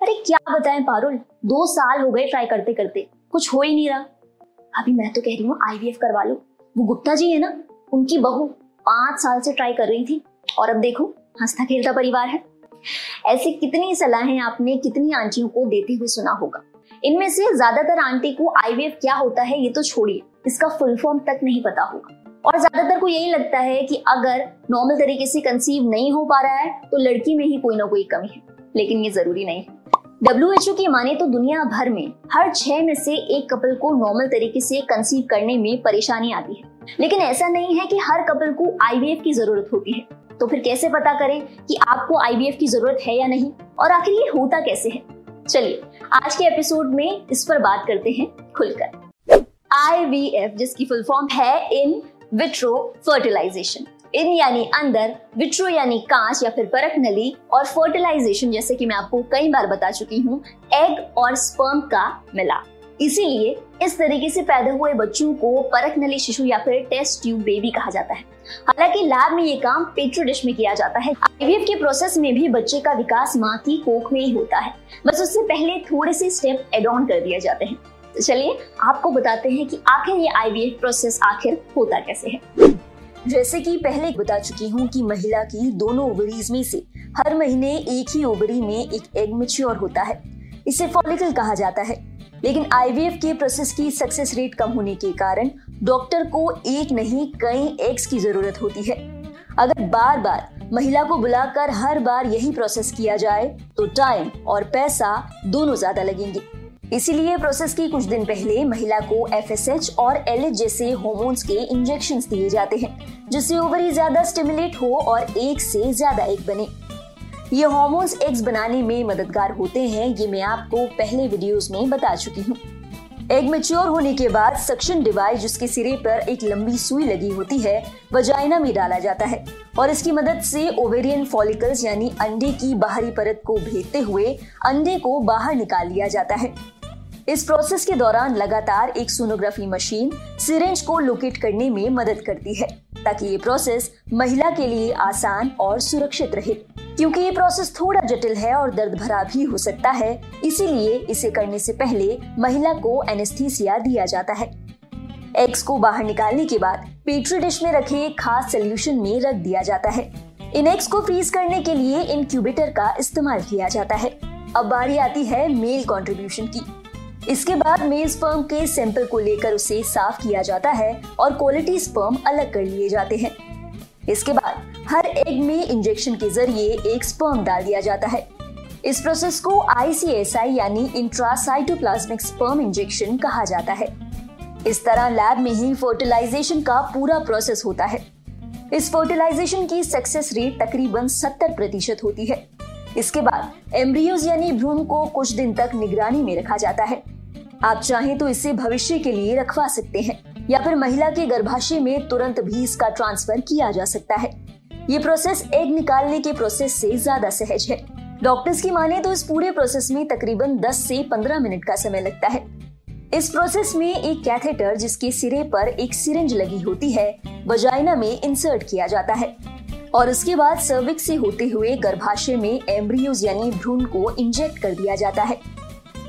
अरे क्या बताएँ पारुल? दो साल हो गए ट्राई करते करते कुछ हो ही नहीं रहा। अभी मैं तो कह रही हूँ आईवीएफ करवा लो। वो गुप्ता जी है ना, उनकी बहू पाँच साल से ट्राई कर रही थी। और अब देखो, हंसता खेलता परिवार है। ऐसी कितनी सलाहें आपने, कितनी आंटियों को देते हुए सुना होगा। इनमें से ज़्यादातर आंटी को आईवीएफ क्या होता है, ये तो छोड़िए। इसका फुल फॉर्म तक नहीं पता होगा। और ज़्यादातर को यही लगता है कि अगर नॉर्मल तरीके से कंसीव नहीं हो पा रहा है तो लड़की में ही कोई ना कोई कमी है। लेकिन ये ज़रूरी नहीं है। डब्ल्यूएचओ की माने तो दुनिया भर में हर छह में से एक कपल को नॉर्मल तरीके से कंसीव करने में परेशानी आती है। लेकिन ऐसा नहीं है कि हर कपल को आईवीएफ की ज़रूरत होती है। तो फिर कैसे पता करें कि आपको आईवीएफ की ज़रूरत है या नहीं? और आखिर ये होता कैसे है? चलिए, आज के एपिसोड में इस पर बात करते हैं खुलकर। आईवीएफ जिसकी फुल फॉर्म है इन विट्रो फर्टिलाइजेशन इन यानी अंदर, विट्रो यानी कांच या फिर परख नली और फर्टिलाइजेशन जैसे कि मैं आपको कई बार बता चुकी हूँ एग और स्पर्म का मिला। इसीलिए इस तरीके से पैदा हुए बच्चों को परख नली शिशु या फिर टेस्ट ट्यूब बेबी कहा जाता है। हालाँकि लैब में ये काम पेट्रो डिश में किया जाता है। आईवीएफ के प्रोसेस में भी बच्चे का विकास माँ की कोख में ही होता है। बस उससे पहले थोड़े से स्टेप एड ऑन कर दिए जाते हैं। तो चलिए, आपको बताते हैं कि आखिर ये आईवीएफ प्रोसेस आखिर होता कैसे है। जैसे कि पहले बता चुकी हूँ कि महिला की दोनों ओवरीज में से हर महीने एक ही ओवरी में एक एग मेच्योर होता है। इसे फॉलिकल कहा जाता है। लेकिन आईवीएफ के प्रोसेस की सक्सेस रेट कम होने के कारण डॉक्टर को एक नहीं, कई एग्स की ज़रूरत होती है। अगर बार बार महिला को बुलाकर हर बार यही प्रोसेस किया जाए तो टाइम और पैसा दोनों ज़्यादा लगेंगे। इसीलिए प्रोसेस की कुछ दिन पहले महिला को एफएसएच और एलएच जैसे हॉर्मोन्स के इंजेक्शन दिए जाते हैं, जिससे ओवरी ज़्यादा स्टिमुलेट हो और एक से ज़्यादा एक बने। ये हॉर्मोन्स एग्स बनाने में मददगार होते हैं, ये मैं आपको पहले वीडियोस में बता चुकी हूँ। एग मेच्योर होने के बाद सक्शन डिवाइस जिसके सिरे पर एक लंबी सुई लगी होती है वजाइना में डाला जाता है और इसकी मदद से ओवेरियन फॉलिकल्स यानी अंडे की बाहरी परत को भेदते हुए अंडे को बाहर निकाल लिया जाता है। इस प्रोसेस के दौरान लगातार एक सोनोग्राफी मशीन सिरेंज को लोकेट करने में मदद करती है, ताकि ये प्रोसेस महिला के लिए आसान और सुरक्षित रहे। क्योंकि ये प्रोसेस थोड़ा जटिल है और दर्द भरा भी हो सकता है, इसीलिए इसे करने से पहले महिला को एनेस्थीसिया दिया जाता है। एग्स को बाहर निकालने के बाद पेट्री डिश में रखे खास सोल्यूशन में रख दिया जाता है। इन एग्स को फ्रीज करने के लिए इनक्यूबेटर का इस्तेमाल किया जाता है। अब बारी आती है मेल कंट्रीब्यूशन की। इसके बाद मेल स्पर्म के सैंपल को लेकर उसे साफ़ किया जाता है और क्वालिटी स्पर्म अलग कर लिए जाते हैं। इसके बाद हर एग में इंजेक्शन के ज़रिए एक स्पर्म डाल दिया जाता है। इस प्रोसेस को आईसीएसआई यानी इंट्रासाइटोप्लाज्मिक स्पर्म इंजेक्शन कहा जाता है। इस तरह लैब में ही फर्टिलाइजेशन का पूरा प्रोसेस होता है। इस फर्टिलाइजेशन की सक्सेस रेट तकरीबन 70 प्रतिशत होती है। इसके बाद एम्ब्रियोज यानी भ्रूण को कुछ दिन तक निगरानी में रखा जाता है। आप चाहें तो इसे भविष्य के लिए रखवा सकते हैं, या फिर महिला के गर्भाशय में तुरंत भी इसका ट्रांसफ़र किया जा सकता है। ये प्रोसेस एग निकालने के प्रोसेस से ज़्यादा सहज है। डॉक्टर्स की माने तो इस पूरे प्रोसेस में तकरीबन 10 से 15 मिनट का समय लगता है। इस प्रोसेस में एक कैथेटर जिसके सिरे पर एक सिरिंज लगी होती है वजाइना में इंसर्ट किया जाता है। और उसके बाद सर्विक से होते हुए गर्भाशय में एम्ब्रियोज यानी भ्रूण को इंजेक्ट कर दिया जाता है।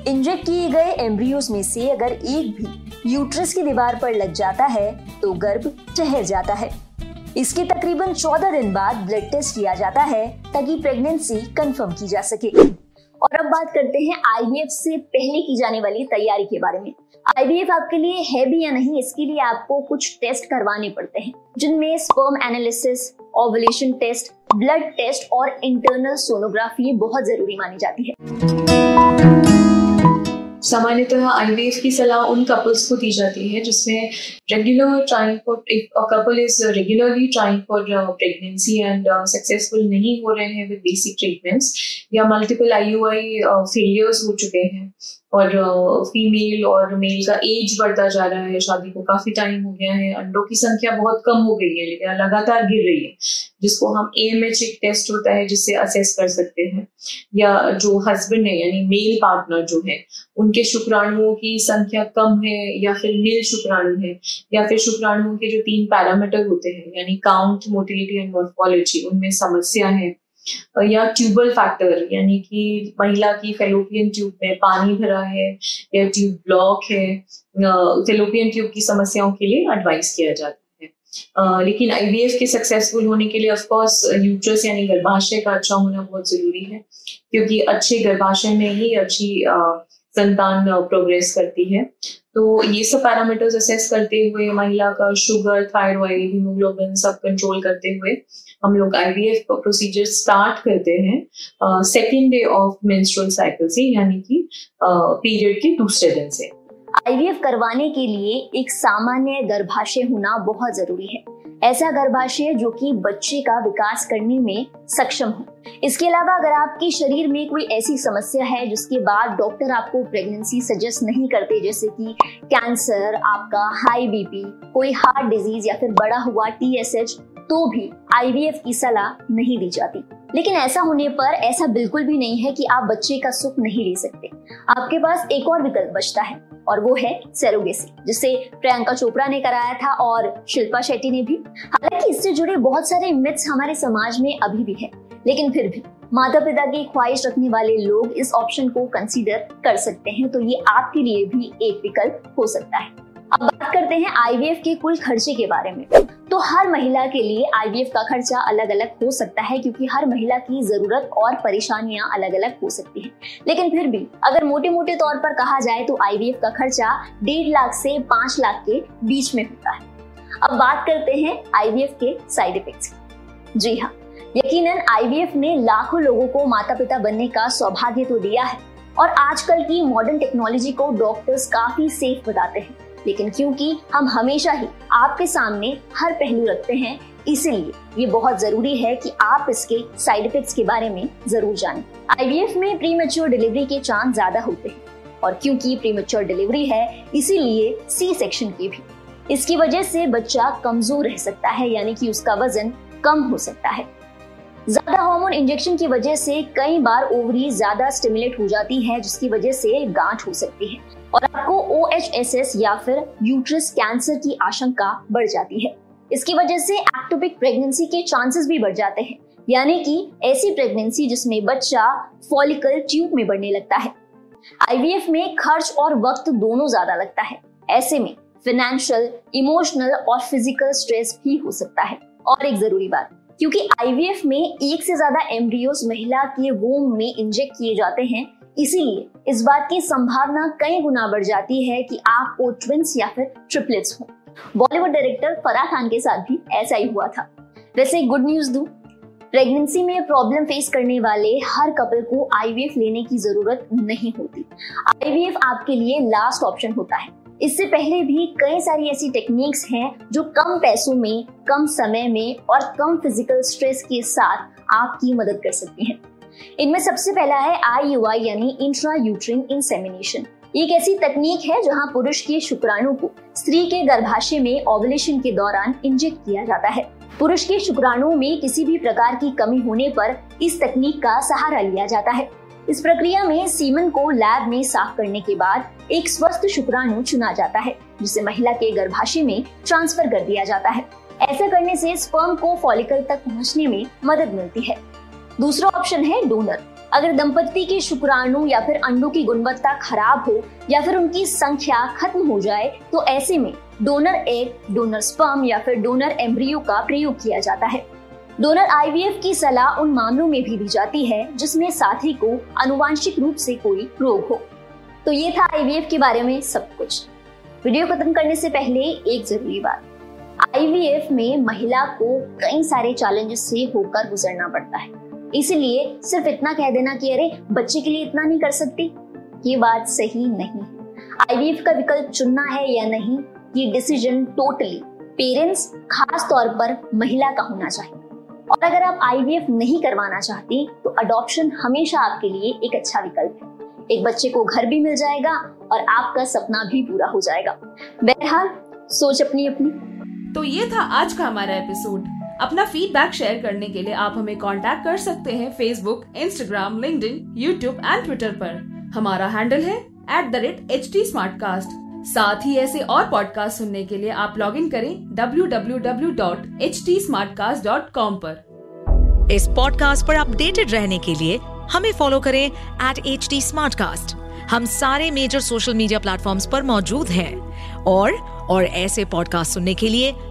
इंजेक्ट किए गए एम्ब्रियोज में से अगर एक भी यूट्रस की दीवार पर लग जाता है तो गर्भ ठहर जाता है। इसके तकरीबन 14 दिन बाद ब्लड टेस्ट किया जाता है, ताकि प्रेगनेंसी कंफर्म की जा सके। और अब बात करते हैं आईवीएफ से पहले की जाने वाली तैयारी के बारे में। आईवीएफ आपके लिए है भी या नहीं, इसके लिए आपको कुछ टेस्ट करवाने पड़ते हैं, जिनमें sperm analysis ovulation test blood test और इंटरनल सोनोग्राफी बहुत ज़रूरी मानी जाती है। सामान्यतः आईवीएफ की सलाह उन कपल्स को दी जाती है, जिसमें regular trying for couple is regularly trying for pregnancy and successful नहीं हो रहे हैं विद बेसिक ट्रीटमेंट्स या मल्टीपल आईयूआई फेलियर्स हो चुके हैं और फीमेल और मेल का एज बढ़ता जा रहा है, शादी को काफ़ी टाइम हो गया है, अंडों की संख्या बहुत कम हो गई है, लेकिन लगातार गिर रही है, जिसको हम ए एम एच एक टेस्ट होता है, जिससे असेस कर सकते हैं। या जो हस्बैंड है, यानी मेल पार्टनर जो है, उनके शुक्राणुओं की संख्या कम है, या फिर नील शुक्राणु है, या फिर शुक्राणुओं के जो तीन पैरामीटर होते हैं, यानी काउंट मोटिलिटी एंड मॉर्फोलॉजी उनमें समस्या है। या ट्यूबल फैक्टर यानी कि महिला की फेलोपियन ट्यूब में पानी भरा है या ट्यूब ब्लॉक है फेलोपियन ट्यूब की समस्याओं के लिए एडवाइस किया जाता है। Uh, लेकिन आईवीएफ के सक्सेसफुल होने के लिए ऑफकोर्स यूट्रस यानी गर्भाशय का अच्छा होना बहुत ज़रूरी है क्योंकि अच्छे गर्भाशय में ही अच्छी संतान प्रोग्रेस करती है। तो ये सब पैरामीटर्स असेस करते हुए महिला का शुगर थायराइड हीमोग्लोबिन सब कंट्रोल करते हुए हम लोग आईवीएफ प्रोसीजर स्टार्ट करते हैं second day of menstrual cycle से, यानी कि पीरियड के दूसरे दिन से। आईवीएफ करवाने के लिए एक सामान्य गर्भाशय होना बहुत ज़रूरी है। ऐसा गर्भाशय जो कि बच्चे का विकास करने में सक्षम हो। इसके अलावा अगर आपके शरीर में कोई ऐसी समस्या है, जिसके बाद डॉक्टर आपको प्रेगनेंसी सजेस्ट नहीं करते, जैसे कि कैंसर आपका हाई बीपी कोई हार्ट डिज़ीज़ या फिर बड़ा हुआ टीएसएच तो भी आईवीएफ की सलाह नहीं दी जाती। लेकिन ऐसा होने पर ऐसा बिल्कुल भी नहीं है कि आप बच्चे का सुख नहीं ले सकते। आपके पास एक और विकल्प बचता है, और वो है सेरोगेसी जिसे प्रियंका चोपड़ा ने कराया था और शिल्पा शेट्टी ने भी। हालाँकि इससे जुड़े बहुत सारे मिथ्स हमारे समाज में अभी भी है, लेकिन फिर भी माता पिता की ख्वाहिश रखने वाले लोग इस ऑप्शन को कंसीडर कर सकते हैं तो ये आपके लिए भी एक विकल्प हो सकता है। अब बात करते हैं आईवीएफ के कुल खर्चे के बारे में। तो हर महिला के लिए आईवीएफ का खर्चा अलग अलग हो सकता है क्योंकि हर महिला की ज़रूरत और परेशानियाँ अलग अलग हो सकती हैं। लेकिन फिर भी अगर मोटे मोटे तौर पर कहा जाए तो आईवीएफ का खर्चा डेढ़ लाख से पाँच लाख के बीच में होता है। अब बात करते हैं आईवीएफ के साइड इफेक्ट्स जी हाँ यकीनन आईवीएफ ने लाखों लोगों को माता पिता बनने का सौभाग्य तो दिया है और आजकल की मॉडर्न टेक्नोलॉजी को डॉक्टर्स काफ़ी सेफ़ बताते हैं। लेकिन क्योंकि हम हमेशा ही आपके सामने हर पहलू रखते हैं, इसीलिए ये बहुत ज़रूरी है कि आप इसके साइड इफेक्ट्स के बारे में ज़रूर जानें। आईवीएफ में प्री मेच्योर डिलीवरी के चांस ज़्यादा होते हैं और क्योंकि प्री मेच्योर डिलीवरी है, इसीलिए सी सेक्शन की भी। इसकी वजह से बच्चा कमज़ोर रह सकता है, यानी कि उसका वज़न कम हो सकता है। ज़्यादा हार्मोन इंजेक्शन की वजह से कई बार ओवरी ज़्यादा स्टिमुलेट हो जाती है, जिसकी वजह से गांठ हो सकती है। और आपको ओ या फिर यूट्रस कैंसर की आशंका बढ़ जाती है। इसकी वजह से एक्टोपिक प्रेगनेंसी के चांसेस भी बढ़ जाते हैं। यानी कि ऐसी प्रेगनेंसी जिसमें बच्चा फॉलिकल ट्यूब में बढ़ने लगता है। आईवीएफ में खर्च और वक्त दोनों ज़्यादा लगता है। ऐसे में फाइनेंशियल इमोशनल और फ़िज़िकल स्ट्रेस भी हो सकता है। और एक ज़रूरी बात, क्योंकि आईवीएफ में एक से ज़्यादा एम्ब्रियोस महिला के वोम में इंजेक्ट किए जाते हैं इसीलिए इस बात की संभावना कई गुना बढ़ जाती है कि आपको ट्विंस या फिर ट्रिपलेट्स हो। बॉलीवुड डायरेक्टर फराह खान के साथ भी ऐसा ही हुआ था। वैसे गुड न्यूज़ दू प्रेगनेंसी में प्रॉब्लम फेस करने वाले हर कपल को आईवीएफ लेने की ज़रूरत नहीं होती। आईवीएफ आपके लिए लास्ट ऑप्शन होता है। इससे पहले भी कई सारी ऐसी टेक्निक्स हैं जो कम पैसों में, कम समय में और कम फ़िज़िकल स्ट्रेस के साथ आपकी मदद कर सकती हैं। इनमें सबसे पहला है आई यू आई यानी इंट्रा यूट्रिन इंसेमिनेशन एक ऐसी तकनीक है जहाँ पुरुष के शुक्राणु को स्त्री के गर्भाशय में ओवुलेशन के दौरान इंजेक्ट किया जाता है। पुरुष के शुक्राणु में किसी भी प्रकार की कमी होने पर इस तकनीक का सहारा लिया जाता है। इस प्रक्रिया में सीमन को लैब में साफ़ करने के बाद एक स्वस्थ शुक्राणु चुना जाता है, जिसे महिला के गर्भाशय में ट्रांसफ़र कर दिया जाता है। ऐसा करने से स्पर्म को फॉलिकल तक पहुँचने में मदद मिलती है। दूसरा ऑप्शन है डोनर अगर दंपति के शुक्राणु या फिर अंडों की गुणवत्ता खराब हो या फिर उनकी संख्या खत्म हो जाए तो ऐसे में डोनर एग डोनर स्पर्म या फिर डोनर एम्ब्रियो का प्रयोग किया जाता है. डोनर आईवीएफ की सलाह उन मामलों में भी दी जाती है, जिसमें साथी को अनुवांशिक रूप से कोई रोग हो. तो ये था आईवीएफ के बारे में सब कुछ. वीडियो खत्म करने से पहले एक ज़रूरी बात. आईवीएफ में महिला को कई सारे चैलेंजेस से होकर गुजरना पड़ता है. इसीलिए सिर्फ़ इतना कह देना कि अरे, बच्चे के लिए इतना नहीं कर सकती। ये बात सही नहीं। आईवीएफ का विकल्प चुनना है या नहीं, ये डिसीज़न टोटली पेरेंट्स खास तौर पर महिला का होना चाहिए। और अगर आप आईवीएफ नहीं करवाना चाहती तो अडॉप्शन हमेशा आपके लिए एक अच्छा विकल्प है। एक बच्चे को घर भी मिल जाएगा और आपका सपना भी पूरा हो जाएगा। बहरहाल, सोच अपनी अपनी। तो ये था आज का हमारा एपिसोड अपना फीडबैक शेयर करने के लिए आप हमें कांटेक्ट कर सकते हैं Facebook Instagram LinkedIn, YouTube and Twitter पर। हमारा हैंडल है at the rate H T साथ ही ऐसे और पॉडकास्ट सुनने के लिए आप लॉग इन करें www.htsmartcast.com पर। इस पॉडकास्ट पर अपडेटेड रहने के लिए हमें फॉलो करें एट एच हम सारे मेजर सोशल मीडिया प्लेटफॉर्म्स पर मौजूद हैं। और और ऐसे पॉडकास्ट सुनने के लिए